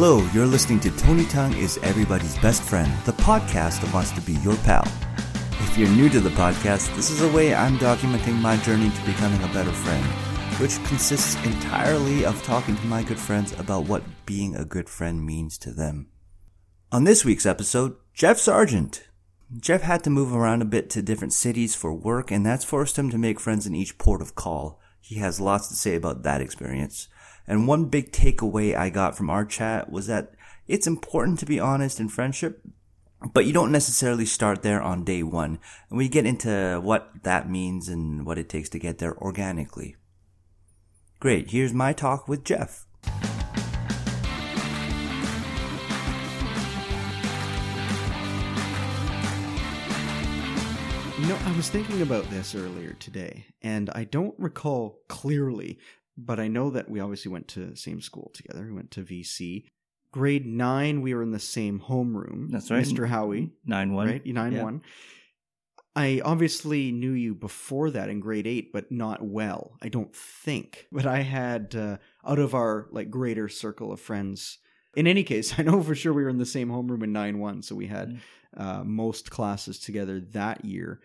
Hello, you're listening to Tony Tongue is Everybody's Best Friend, the podcast that wants to be your pal. If you're new to the podcast, this is a way I'm documenting my journey to becoming a better friend, which consists entirely of talking to my good friends about what being a good friend means to them. On this week's episode, Jeff Sargeant. Jeff had to move around a bit to different cities for work, and that's forced him to make friends in each port of call. He has lots to say about that experience. And one big takeaway I got from our chat was that it's important to be honest in friendship, but you don't necessarily start there on day one. And we get into what that means and what it takes to get there organically. Great, here's my talk with Jeff. You know, I was thinking about this earlier today, and I don't recall clearly, but I know that we obviously went to the same school together. We went to VC. Grade nine, we were in the same homeroom. That's right. Mr. Howie, Nine one. right? Nine Yeah. one. I obviously knew you before that in grade eight, but not well. I don't think. But I had uh, out of our like greater circle of friends. In any case, I know for sure we were in the same homeroom in nine one, so we had uh, most classes together that year.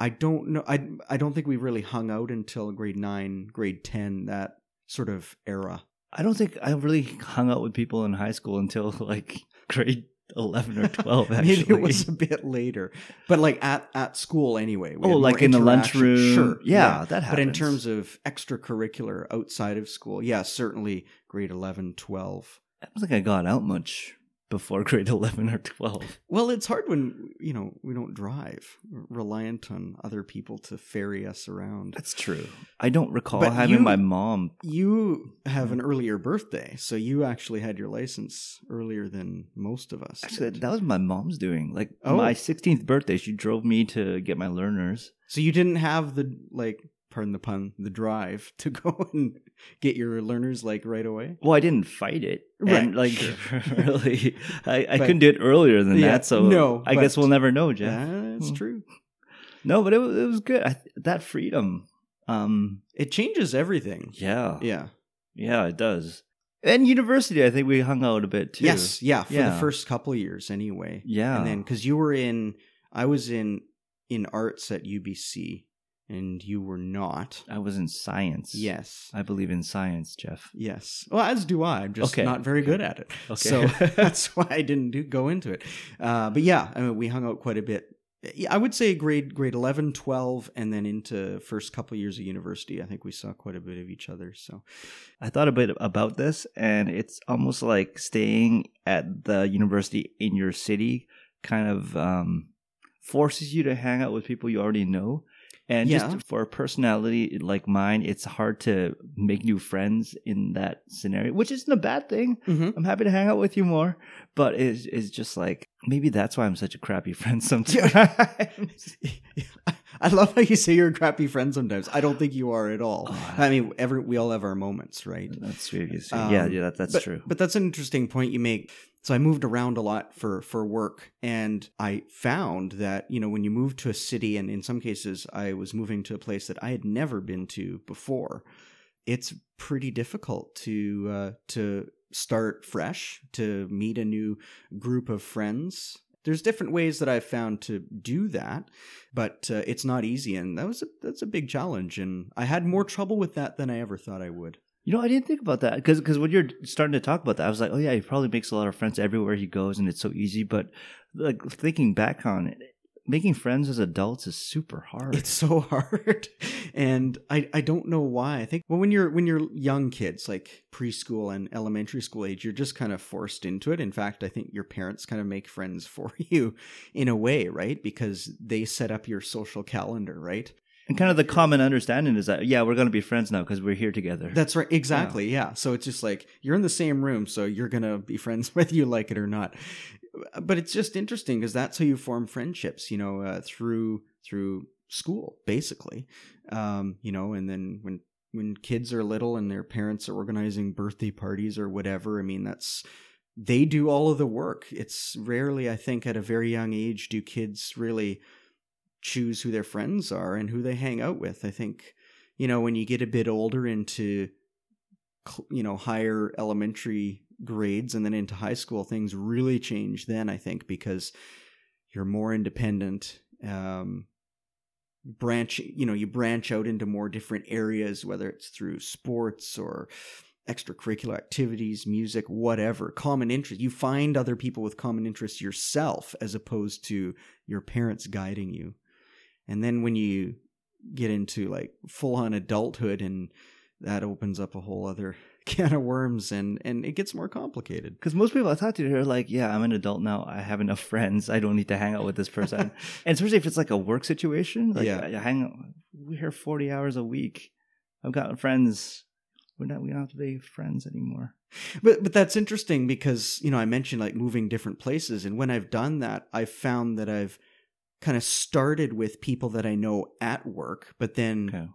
I don't know. I I don't think we really hung out until grade nine, grade ten, that sort of era. I don't think I really hung out with people in high school until like grade eleven or twelve. Actually, Maybe it was a bit later, but like at at school anyway. oh, like in the lunchroom. Sure, yeah, that happens. But in terms of extracurricular outside of school, yeah, certainly grade 11, 12. I don't think I got out much before grade eleven or twelve. Well, it's hard when, you know, we don't drive, We're reliant on other people to ferry us around. That's true. I don't recall But having you- my mom. You have an earlier birthday, so you actually had your license earlier than most of us. Actually, did. that was my mom's doing. Like Oh. my sixteenth birthday, she drove me to get my learners. So you didn't have the like, pardon the pun, the drive to go and get your learners like right away. Well, I didn't fight it, Right, And like sure. really, I, I But- couldn't do it earlier than Yeah, that. So no, I guess we'll never know, Jeff. That's Hmm. true. No, but it was it was good. I, that freedom. Um. It changes everything. Yeah. Yeah. Yeah, it does. And university, I think we hung out a bit too. Yes. Yeah. For Yeah. the first couple of years, anyway. Yeah. And then because you were in, I was in in arts at UBC, and you were not. I was in science. Yes. I believe in science, Jeff. Yes. Well, as do I. I'm just Okay. not very good at it. Okay. So that's why I didn't do go into it. Uh, but yeah, I mean, we hung out quite a bit. I would say grade grade 11, 12, and then into first couple years of university. I think we saw quite a bit of each other. So I thought a bit about this, and it's almost like staying at the university in your city kind of um, forces you to hang out with people you already know. And Yeah. just for a personality like mine, it's hard to make new friends in that scenario, which isn't a bad thing. Mhm. I'm happy to hang out with you more, but it's, it's just like maybe that's why I'm such a crappy friend sometimes. I love how you say you're a crappy friend sometimes. I don't think you are at all. Oh, I mean, every we all have our moments, right? that's sweet. of you to say. Um, yeah, yeah, that, that's but, true. But that's an interesting point you make. So I moved around a lot for for work, and I found that you know when you move to a city, and in some cases I was moving to a place that I had never been to before. It's pretty difficult to uh, to start fresh, to meet a new group of friends. There's different ways that I've found to do that, but uh, it's not easy, and that was a, that's a big challenge. And I had more trouble with that than I ever thought I would. You know, I didn't think about that because because when you're starting to talk about that, I was like, oh yeah, he probably makes a lot of friends everywhere he goes, and it's so easy. But like thinking back on it, making friends as adults is super hard. It's so hard. And I, I don't know why. I think well when you're when you're young kids, like preschool and elementary school age, you're just kind of forced into it. In fact, I think your parents kind of make friends for you in a way, right? Because they set up your social calendar, right? And kind of the common understanding is that yeah, we're going to be friends now because we're here together. That's right. Exactly. Yeah. So it's just like you're in the same room, so you're going to be friends whether you like it or not. But it's just interesting because that's how you form friendships, you know, uh, through through school, basically. Um, you know, and then when when kids are little and their parents are organizing birthday parties or whatever, I mean, that's they do all of the work. It's rarely, I think, at a very young age do kids really choose who their friends are and who they hang out with. I think, you know, when you get a bit older into, you know, higher elementary grades and then into high school, things really change then, I think, because you're more independent. Um, branch, you know, you branch out into more different areas, whether it's through sports or extracurricular activities, music, whatever, common interest. You find other people with common interests yourself as opposed to your parents guiding you. And then when you get into like full on adulthood and that opens up a whole other can of worms and and it gets more complicated. Because most people i talk to are like yeah i'm an adult now. I have enough friends. I don't need to hang out with this person. And especially if it's like a work situation like Yeah. I, hang out we're here 40 hours a week. I've got friends. We're not we don't have to be friends anymore. But but that's interesting because you know i mentioned like moving different places. And when i've done that i've found that i've kind of started with people that i know at work but then okay.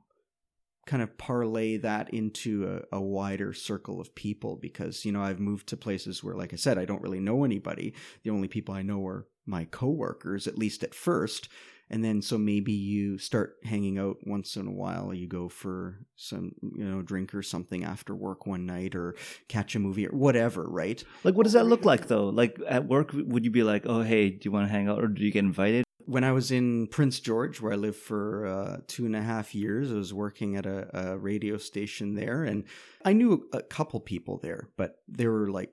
kind of parlay that into a, a wider circle of people because you know I've moved to places where like I said I don't really know anybody. The only people I know are my coworkers at least at first. And then so maybe you start hanging out once in a while. You go for some you know drink or something after work one night or catch a movie or whatever right? Like what does that look like though? Like at work would you be like oh hey do you want to hang out or do you get invited when I was in Prince George, where I lived for uh, two and a half years, I was working at a, a radio station there, and I knew a couple people there, but they were like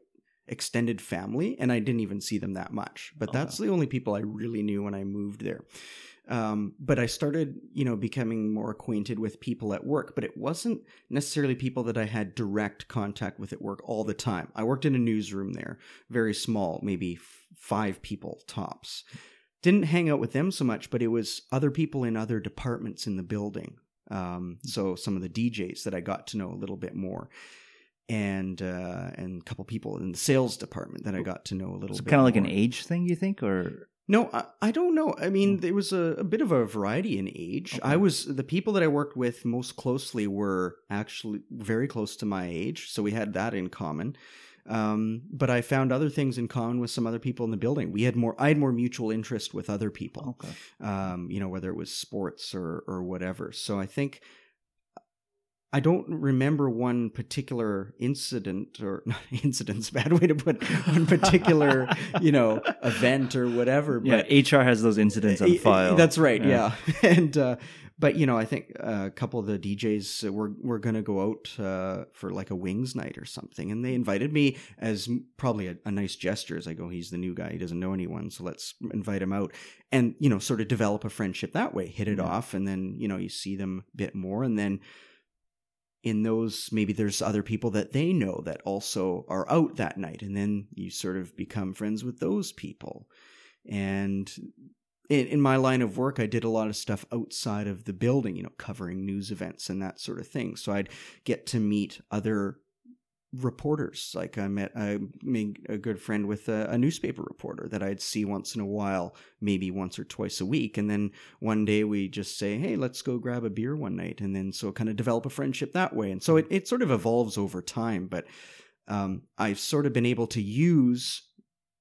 extended family, and I didn't even see them that much. But Oh, that's the only people I really knew when I moved there. Um, but I started, you know, becoming more acquainted with people at work, but it wasn't necessarily people that I had direct contact with at work all the time. I worked in a newsroom there, very small, maybe f- five people tops didn't hang out with them so much, but it was other people in other departments in the building. Um, so some of the DJs that I got to know a little bit more, and uh, and a couple people in the sales department that I got to know a little. it's bit kind of like an age thing you think or No, I, I don't know. I mean, Oh. there was a, a bit of a variety in age. Okay. I was the people that I worked with most closely were actually very close to my age, so we had that in common. Um, but I found other things in common with some other people in the building. We had more. I had more mutual interest with other people okay um, you know, whether it was sports or or whatever. So I think I don't remember one particular incident or not incident's bad way to put one particular you know event or whatever. yeah But hr has those incidents on file That's right. Yeah. Yeah, and uh, but you know, I think uh, a couple of the DJs were were going to go out uh, for like a wings night or something, and they invited me as probably a, a nice gesture. As I go, he's the new guy; he doesn't know anyone, so let's invite him out, and you know, sort of develop a friendship that way. Hit it Yeah. off, and then you know, you see them a bit more, and then in those maybe there's other people that they know that also are out that night and then you sort of become friends with those people and in, in my line of work i did a lot of stuff outside of the building you know covering news events and that sort of thing. So i'd get to meet other reporters. Like i met i made a good friend with a, a newspaper reporter that i'd see once in a while maybe once or twice a week. And then one day we just say hey let's go grab a beer one night. And then so kind of develop a friendship that way. And so it, it sort of evolves over time but um, i've sort of been able to use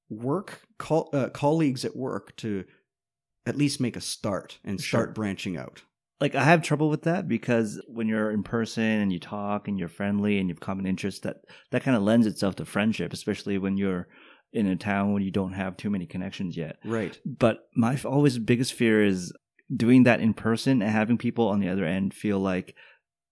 work col- uh, colleagues at work to at least make a start and start Sure. branching out like I have trouble with that because when you're in person and you talk and you're friendly and you have common interests, that that kind of lends itself to friendship, especially when you're in a town when you don't have too many connections yet. right But my always biggest fear is doing that in person and having people on the other end feel like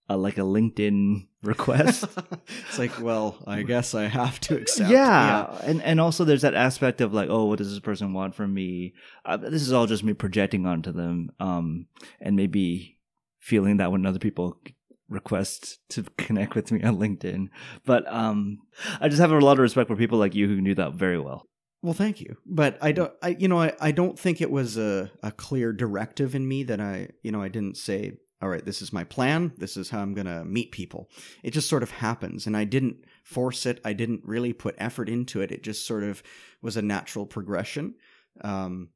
a, like a LinkedIn request. it's like well i guess i have to accept yeah. and and also there's that aspect of like, oh, what does this person want from me? Uh, this is all just me projecting onto them, um, and maybe feeling that when other people request to connect with me on LinkedIn. But um, I just have a lot of respect for people like you who knew that very well. Well, thank you. But I don't, I, you know, I, I don't think it was a, a clear directive in me that I, you know, I didn't say, all right, this is my plan. This is how I'm going to meet people. It just sort of happens. And I didn't force it. I didn't really put effort into it. It just sort of was a natural progression. Um,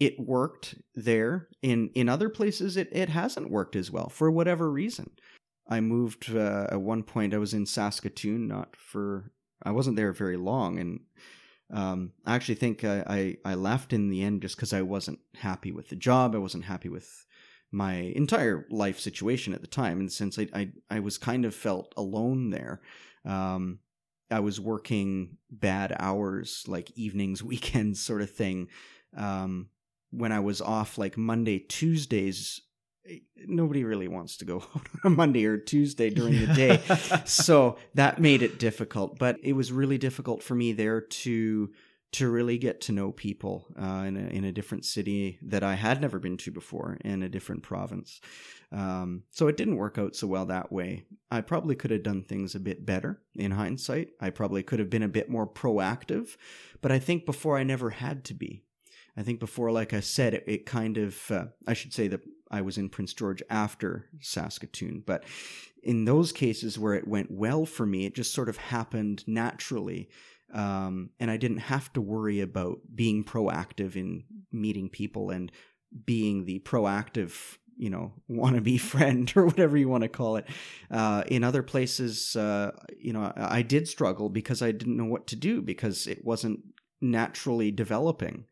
it worked there. In, in other places, it, it hasn't worked as well for whatever reason. I moved uh, at one point. I was in Saskatoon, not for I wasn't there very long, and um, I actually think I, I, I left in the end just because I wasn't happy with the job. I wasn't happy with my entire life situation at the time. The sense, I I, I was kind of felt alone there. Um, I was working bad hours, like evenings, weekends, sort of thing. Um, when I was off, like Monday, Tuesdays, eh, nobody really wants to go out on a Monday or Tuesday during the day. so that made it difficult. But it was really difficult for me there to to really get to know people uh, in, a, in a different city that I had never been to before in a different province. Um, so it didn't work out so well that way. I probably could have done things a bit better in hindsight. I probably could have been a bit more proactive, but I think before I never had to be. I think before, like I said, it, it kind of, uh, I should say that I was in Prince George after Saskatoon, but in those cases where it went well for me, it just sort of happened naturally. Um, and I didn't have to worry about being proactive in meeting people and being the proactive, you know, wannabe friend or whatever you want to call it. Uh, in other places, uh, you know, I, I did struggle because I didn't know what to do because it wasn't naturally developing.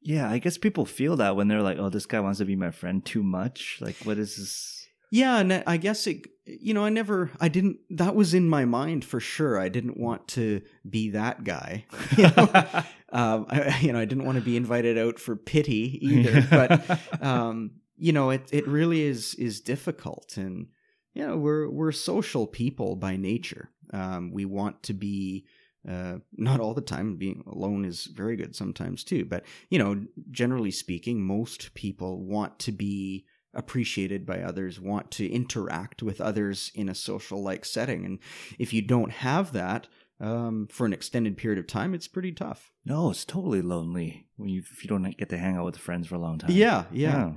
Yeah, I guess people feel that when they're like, "Oh, this guy wants to be my friend too much." Like, what is this? Yeah, and I guess it. You know, I never. I didn't. That was in my mind for sure. I didn't want to be that guy. You know, um, I, you know, I didn't want to be invited out for pity either. But um, you know, it it really is is difficult, and you know, we're we're social people by nature. Um, we want to be uh, not all the time. Being alone is very good sometimes too. But, you know, generally speaking, most people want to be appreciated by others, want to interact with others in a social like setting. And if you don't have that, um, for an extended period of time, it's pretty tough. No, it's totally lonely when you if you don't get to hang out with friends for a long time. Yeah, yeah.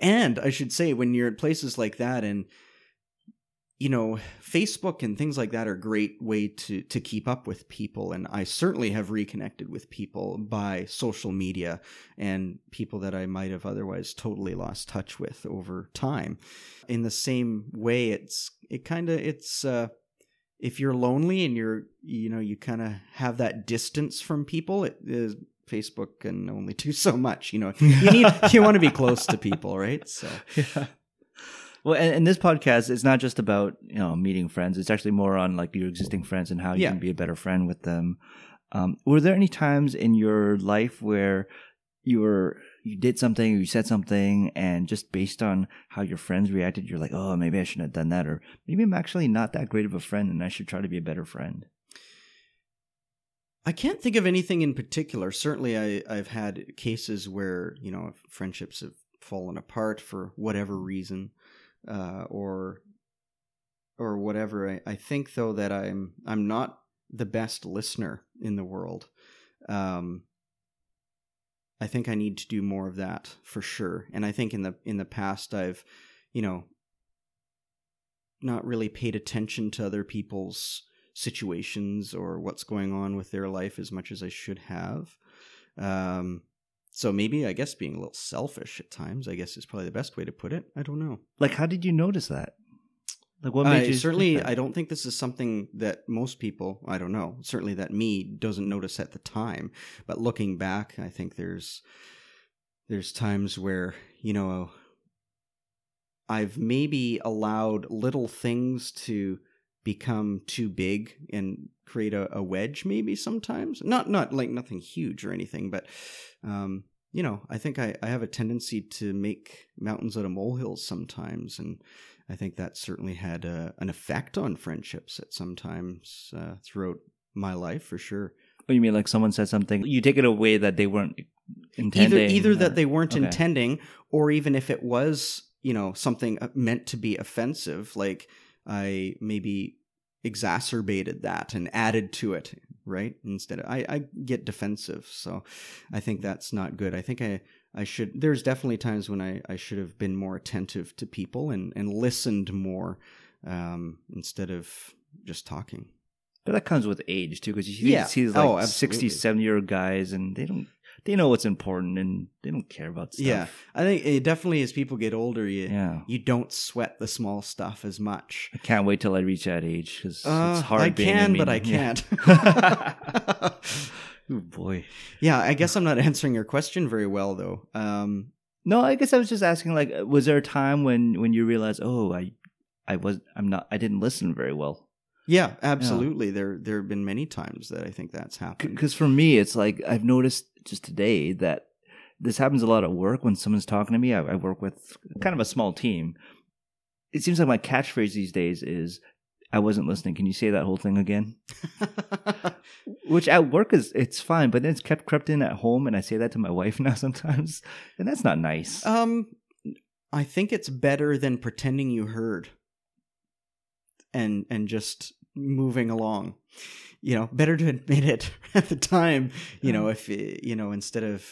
And I should say, when you're at places like that and you know facebook and things like that are a great way to to keep up with people. And i certainly have reconnected with people by social media and people that i might have otherwise totally lost touch with over time. In the same way it's it kind of it's uh if you're lonely and you're you know you kind of have that distance from people it is facebook can only do so much you know. You need you want to be close to people right? So yeah well, and, and, this podcast is not just about you know meeting friends. It's actually more on like your existing friends and how you Yeah. can be a better friend with them. Um, were there any times in your life where you were you did something, you said something, and just based on how your friends reacted, you're like, oh, maybe I shouldn't have done that, or maybe I'm actually not that great of a friend, and I should try to be a better friend. I can't think of anything in particular. Certainly, I, I've had cases where you know friendships have fallen apart for whatever reason, uh, or or whatever. I, I think though that I'm I'm not the best listener in the world. Um, I think I need to do more of that for sure. And I think in the in the past I've, you know, not really paid attention to other people's situations or what's going on with their life as much as I should have. Um, so maybe I guess being a little selfish at times, I guess is probably the best way to put it. I don't know. Like, how did you notice that? Like, what made I you certainly? I don't think this is something that most people, I don't know, certainly that me doesn't notice at the time, but looking back, I think there's there's times where, you know, I've maybe allowed little things to become too big and create a, a wedge maybe sometimes not not like nothing huge or anything but um you know i think I, I have a tendency to make mountains out of molehills sometimes and i think that certainly had uh an effect on friendships at sometimes uh, throughout my life for sure Oh, you mean like someone said something? You take it away that they weren't either intending. either or- that they weren't okay. intending or even if it was you know something uh, meant to be offensive like i maybe exacerbated that and added to it right instead of, I, I get defensive so i think that's not good. I think i i should there's definitely times when i i should have been more attentive to people and and listened more um instead of just talking. But that comes with age too, because you Yeah. see these like Oh, 60, 70 year old guys, and they don't they know what's important, and they don't care about stuff. yeah i think it definitely as people get older you yeah. you don't sweat the small stuff as much I can't wait till I reach that age because Uh, it's hard. I can, but I can't. oh boy. yeah, I guess I'm not answering your question very well, though. Um, No, I guess I was just asking. Like, was there a time when when you realized, oh, I, I was, I'm not, I didn't listen very well. Yeah, absolutely. There there have been many times that I think that's happened. Because for me, it's like I've noticed just today that this happens a lot at work when someone's talking to me. I, I work with kind of a small team. It seems like my catchphrase these days is I wasn't listening. Can you say that whole thing again? Which at work is it's fine, but then it's kept crept in at home, and I say that to my wife now sometimes, and that's not nice. um, I think it's better than pretending you heard, and and just moving along. You know, better to admit it at the time. You know, if you know instead of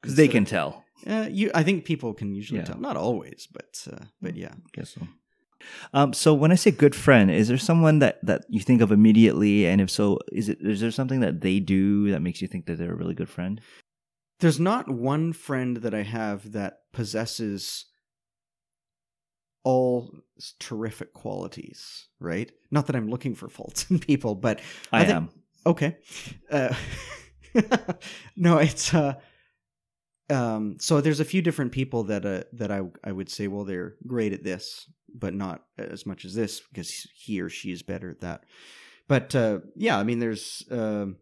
Because they can of- tell. Uh, you, I think people can usually Yeah. tell. Not always, but uh, but yeah. guess so. Um, so when I say good friend, is there someone that, that you think of immediately, and if so, is it is there something that they do that makes you think that they're a really good friend? There's not one friend that I have that possesses all terrific qualities, right? Not that I'm looking for faults in people, but I, I think- am. okay. Uh, no, it's uh um so there's a few different people that uh that I I would say well they're great at this, but not as much as this because he or she is better at that. But uh yeah, I mean there's um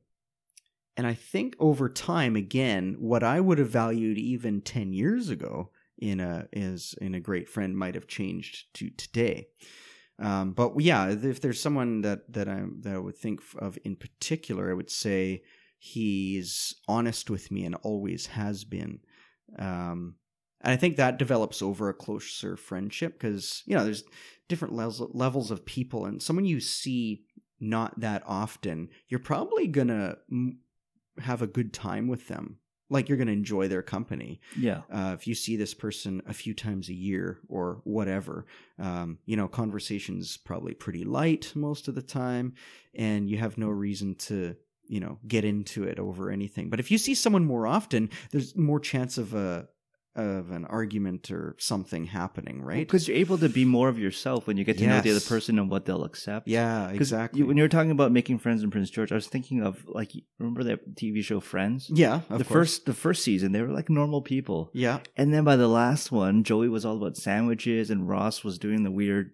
and I think over time again what I would have valued even 10 years ago in a is in a great friend might have changed to today. Um, but yeah, if there's someone that that I that I would think of in particular, I would say he's honest with me and always has been. Um, and I think that develops over a closer friendship because you know there's different levels levels of people, and someone you see not that often, you're probably gonna mm, have a good time with them. Like you're gonna enjoy their company Yeah. uh, if you see this person a few times a year or whatever, um, you know, conversation's probably pretty light most of the time, and you have no reason to, you know, get into it over anything. But if you see someone more often, there's more chance of a of an argument or something happening, right? Because you're able to be more of yourself when you get to know the other person and what they'll accept. Yeah, exactly. You, when you were talking about making friends in Prince George, I was thinking of like remember that TV show Friends? yeah, of the course. first the first season, they were like normal people. yeah, And then by the last one, Joey was all about sandwiches and Ross was doing the weird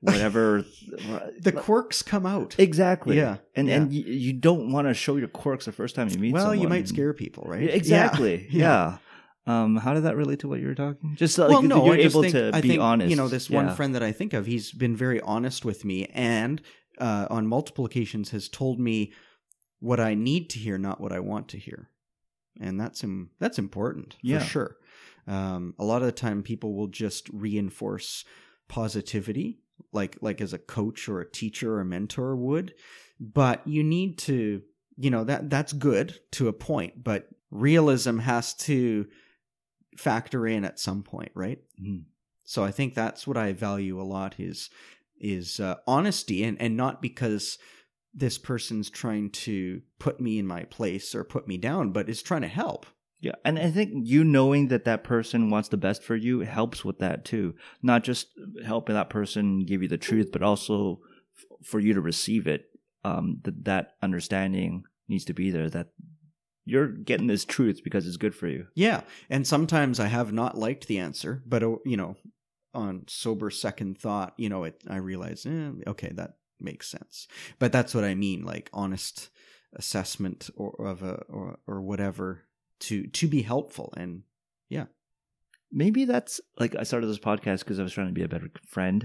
whatever the quirks come out. Exactly. Yeah, And yeah. and you, you don't want to show your quirks the first time you meet well, someone. you might scare people, right? Yeah, exactly. Yeah. Um, how did that relate to what you were talking? Just like well, no, you're I able think, to I be think, honest. You know, this Yeah. one friend that I think of, he's been very honest with me, and uh, on multiple occasions has told me what I need to hear, not what I want to hear, and that's Im- that's important Yeah. for sure. Um, a lot of the time, people will just reinforce positivity, like like as a coach or a teacher or a mentor would, but you need to, you know, that that's good to a point, but realism has to factor in at some point, right? Mhm. So I think that's what I value a lot is is uh, honesty, and and not because this person's trying to put me in my place or put me down, but is trying to help. Yeah, and I think you knowing that that person wants the best for you helps with that too. Not just helping that person give you the truth, but also f- for you to receive it. Um, that that understanding needs to be there. That you're getting this truth because it's good for you. Yeah, and sometimes I have not liked the answer, but uh, you know, on sober second thought, you know, it I realize, eh, okay, that makes sense. But that's what I mean, like honest assessment or of a or, or whatever to to be helpful and yeah Maybe that's like I started this podcast because I was trying to be a better friend.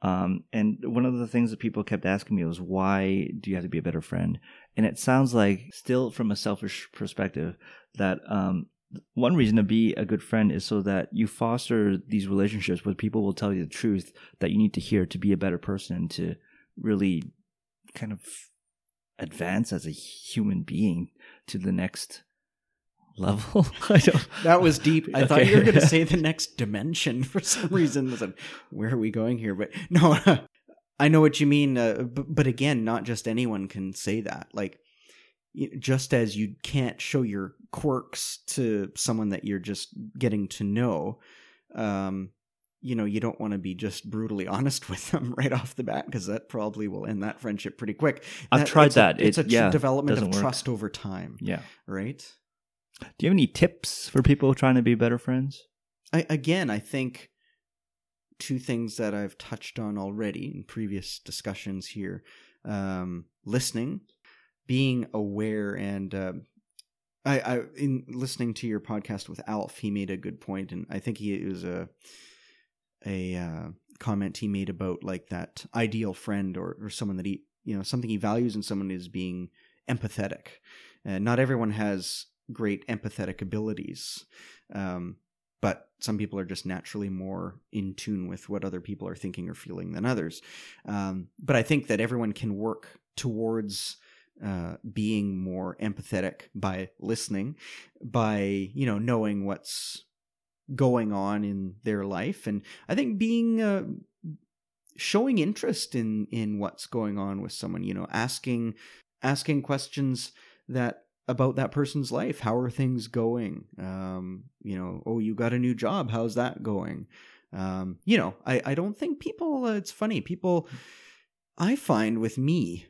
Um, and one of the things that people kept asking me was, why do you have to be a better friend? And it sounds like, still from a selfish perspective, that um, one reason to be a good friend is so that you foster these relationships where people will tell you the truth that you need to hear to be a better person, to really kind of advance as a human being to the next level. I don't. That was deep. I thought you were going to say the next dimension for some reason. Like, where are we going here? But no, I know what you mean. Uh, but, but again, not just anyone can say that. Like, just as you can't show your quirks to someone that you're just getting to know, um, you know, you don't want to be just brutally honest with them right off the bat because that probably will end that friendship pretty quick. I've tried it's a- that. it's It- a yeah, development of work. trust over time, Yeah. right? Do you have any tips for people trying to be better friends? I, again, I think two things that I've touched on already in previous discussions here. um, listening, being aware, and uh, I, I in listening to your podcast with Alf, he made a good point, and I think he it was a a uh, comment he made about like that ideal friend or or someone that he you know something he values in someone is being empathetic, and not everyone has great empathetic abilities. Um, but some people are just naturally more in tune with what other people are thinking or feeling than others. Um, but I think that everyone can work towards uh, being more empathetic by listening, by you know knowing what's going on in their life, and I think being uh, showing interest in in what's going on with someone. You know, asking asking questions that about that person's life. How are things going? Um, you know, oh, you got a new job. How's that going? Um, you know, I, I don't think people, uh, it's funny. People, I find with me,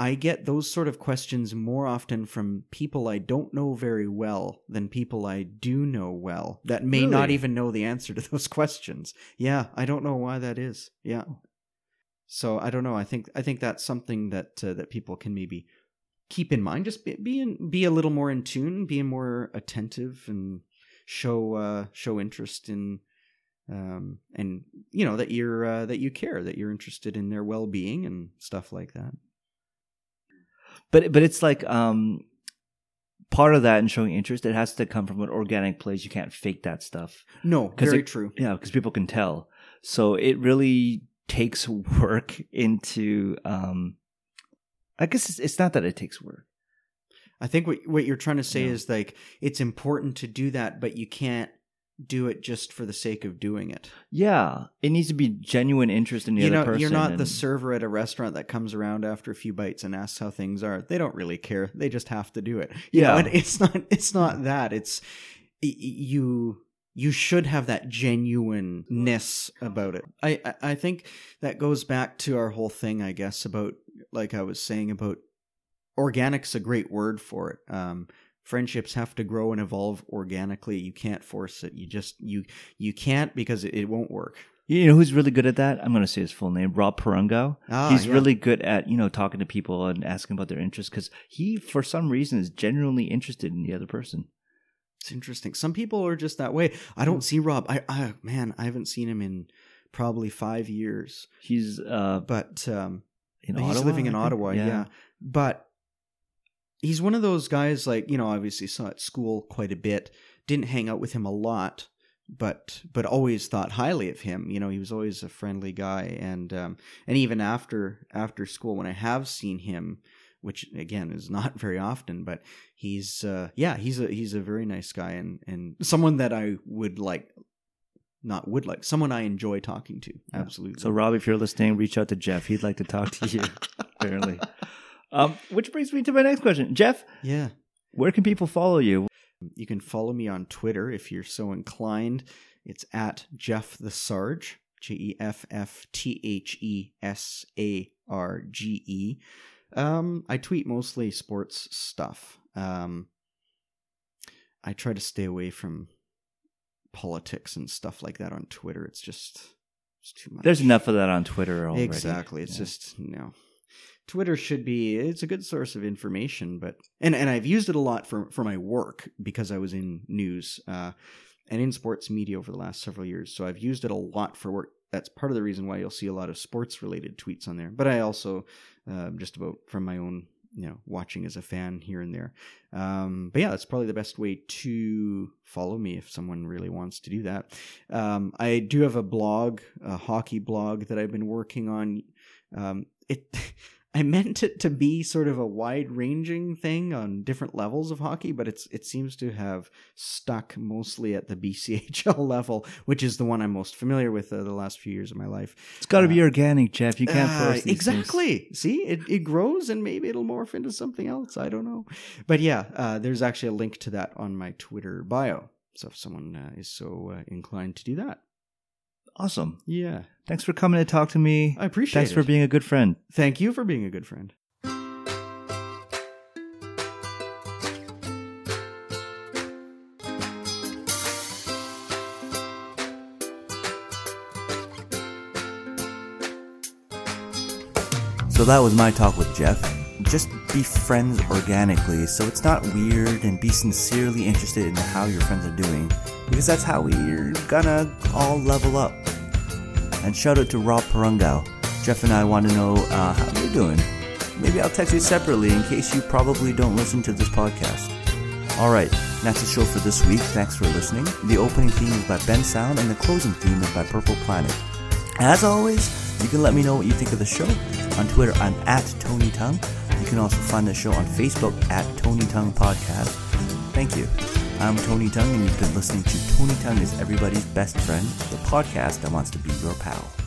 I get those sort of questions more often from people I don't know very well than people I do know well that may not even know the answer to those questions. Yeah, I don't know why that is. Yeah. So I don't know. I think I think that's something that uh, that people can maybe keep in mind. Just be be, in, be a little more in tune, be more attentive, and show uh, show interest in, um, and you know that you're uh, that you care, that you're interested in their well being and stuff like that. But but it's like um part of that and showing interest. It has to come from an organic place. You can't fake that stuff. No, very it- true. Yeah, because people can tell. So it really takes work into. um I guess it's, it's not that it takes work. I think what what you're trying to say Yeah. is like it's important to do that, but you can't do it just for the sake of doing it. Yeah, it needs to be genuine interest in the you other know, person. you're not the server at a restaurant that comes around after a few bites and asks how things are. They don't really care. They just have to do it. You know, Yeah. and it's not. It's not that. It's you. You should have that genuineness about it. I I think that goes back to our whole thing, I guess, about like I was saying about organic's a great word for it. Um, friendships have to grow and evolve organically. You can't force it. You just you you can't because it, it won't work. You know who's really good at that? I'm going to say his full name, Rob Perungo. Ah, He's yeah. really good at you know talking to people and asking about their interests because he, for some reason, is genuinely interested in the other person. It's interesting. Some people are just that way. I don't see Rob. I, I man, I haven't seen him in probably five years. He's uh But um, in he's Ottawa. living in? Ottawa. Yeah. but he's one of those guys. Like you know, obviously saw at school quite a bit. Didn't hang out with him a lot, but but always thought highly of him. You know, he was always a friendly guy, and um, and even after after school, when I have seen him, which again is not very often, but he's uh, yeah, he's a he's a very nice guy and and someone that I would like. Not would like someone I enjoy talking to. Yeah. Absolutely. So Rob, if you're listening, reach out to Jeff. He'd like to talk to you. apparently. Um, which brings me to my next question, Jeff. yeah. Where can people follow you? You can follow me on Twitter if you're so inclined. It's at Jeff the Sarge, J E F F T H E S A R G E. Um, I tweet mostly sports stuff. Um, I try to stay away from politics and stuff like that on Twitter. It's just it's too much. There's enough of that on Twitter already. Exactly. It's Yeah. just you know, Twitter should be. It's a good source of information, but and and I've used it a lot for for my work because I was in news uh, and in sports media over the last several years. So I've used it a lot for work. That's part of the reason why you'll see a lot of sports related tweets on there. But I also uh, just about from my own you know watching as a fan here and there. Um, but yeah, that's probably the best way to follow me if someone really wants to do that. Um, I do have a blog, a hockey blog that I've been working on. Um, it, I meant it to be sort of a wide-ranging thing on different levels of hockey, but it's it seems to have stuck mostly at the BCHL level, which is the one I'm most familiar with uh, the last few years of my life. It's got to be organic, Jeff. You can't Uh, force these things. exactly. See, it, it grows and maybe it'll morph into something else. I don't know. But yeah, uh, there's actually a link to that on my Twitter bio. So if someone uh, is so uh, inclined to do that, Awesome. yeah, Thanks for coming to talk to me. I appreciate Thanks it. Thanks for being a good friend. Thank you for being a good friend. So that was my talk with Jeff. Just be friends organically, so it's not weird, and be sincerely interested in how your friends are doing, because that's how we're gonna all level up. And shout out to Rob Perungao. Jeff and I want to know uh, how you're doing. Maybe I'll text you separately in case you probably don't listen to this podcast. Alright, that's the show for this week. Thanks for listening. The opening theme is by Bensound, and the closing theme is by Purple Planet. As always, you can let me know what you think of the show. On Twitter, I'm at Tony Tongue. You can also find the show on Facebook at Tony Tongue Podcast. Thank you. I'm Tony Tongue, and you've been listening to Tony Tongue is Everybody's Best Friend, the podcast that wants to be your pal.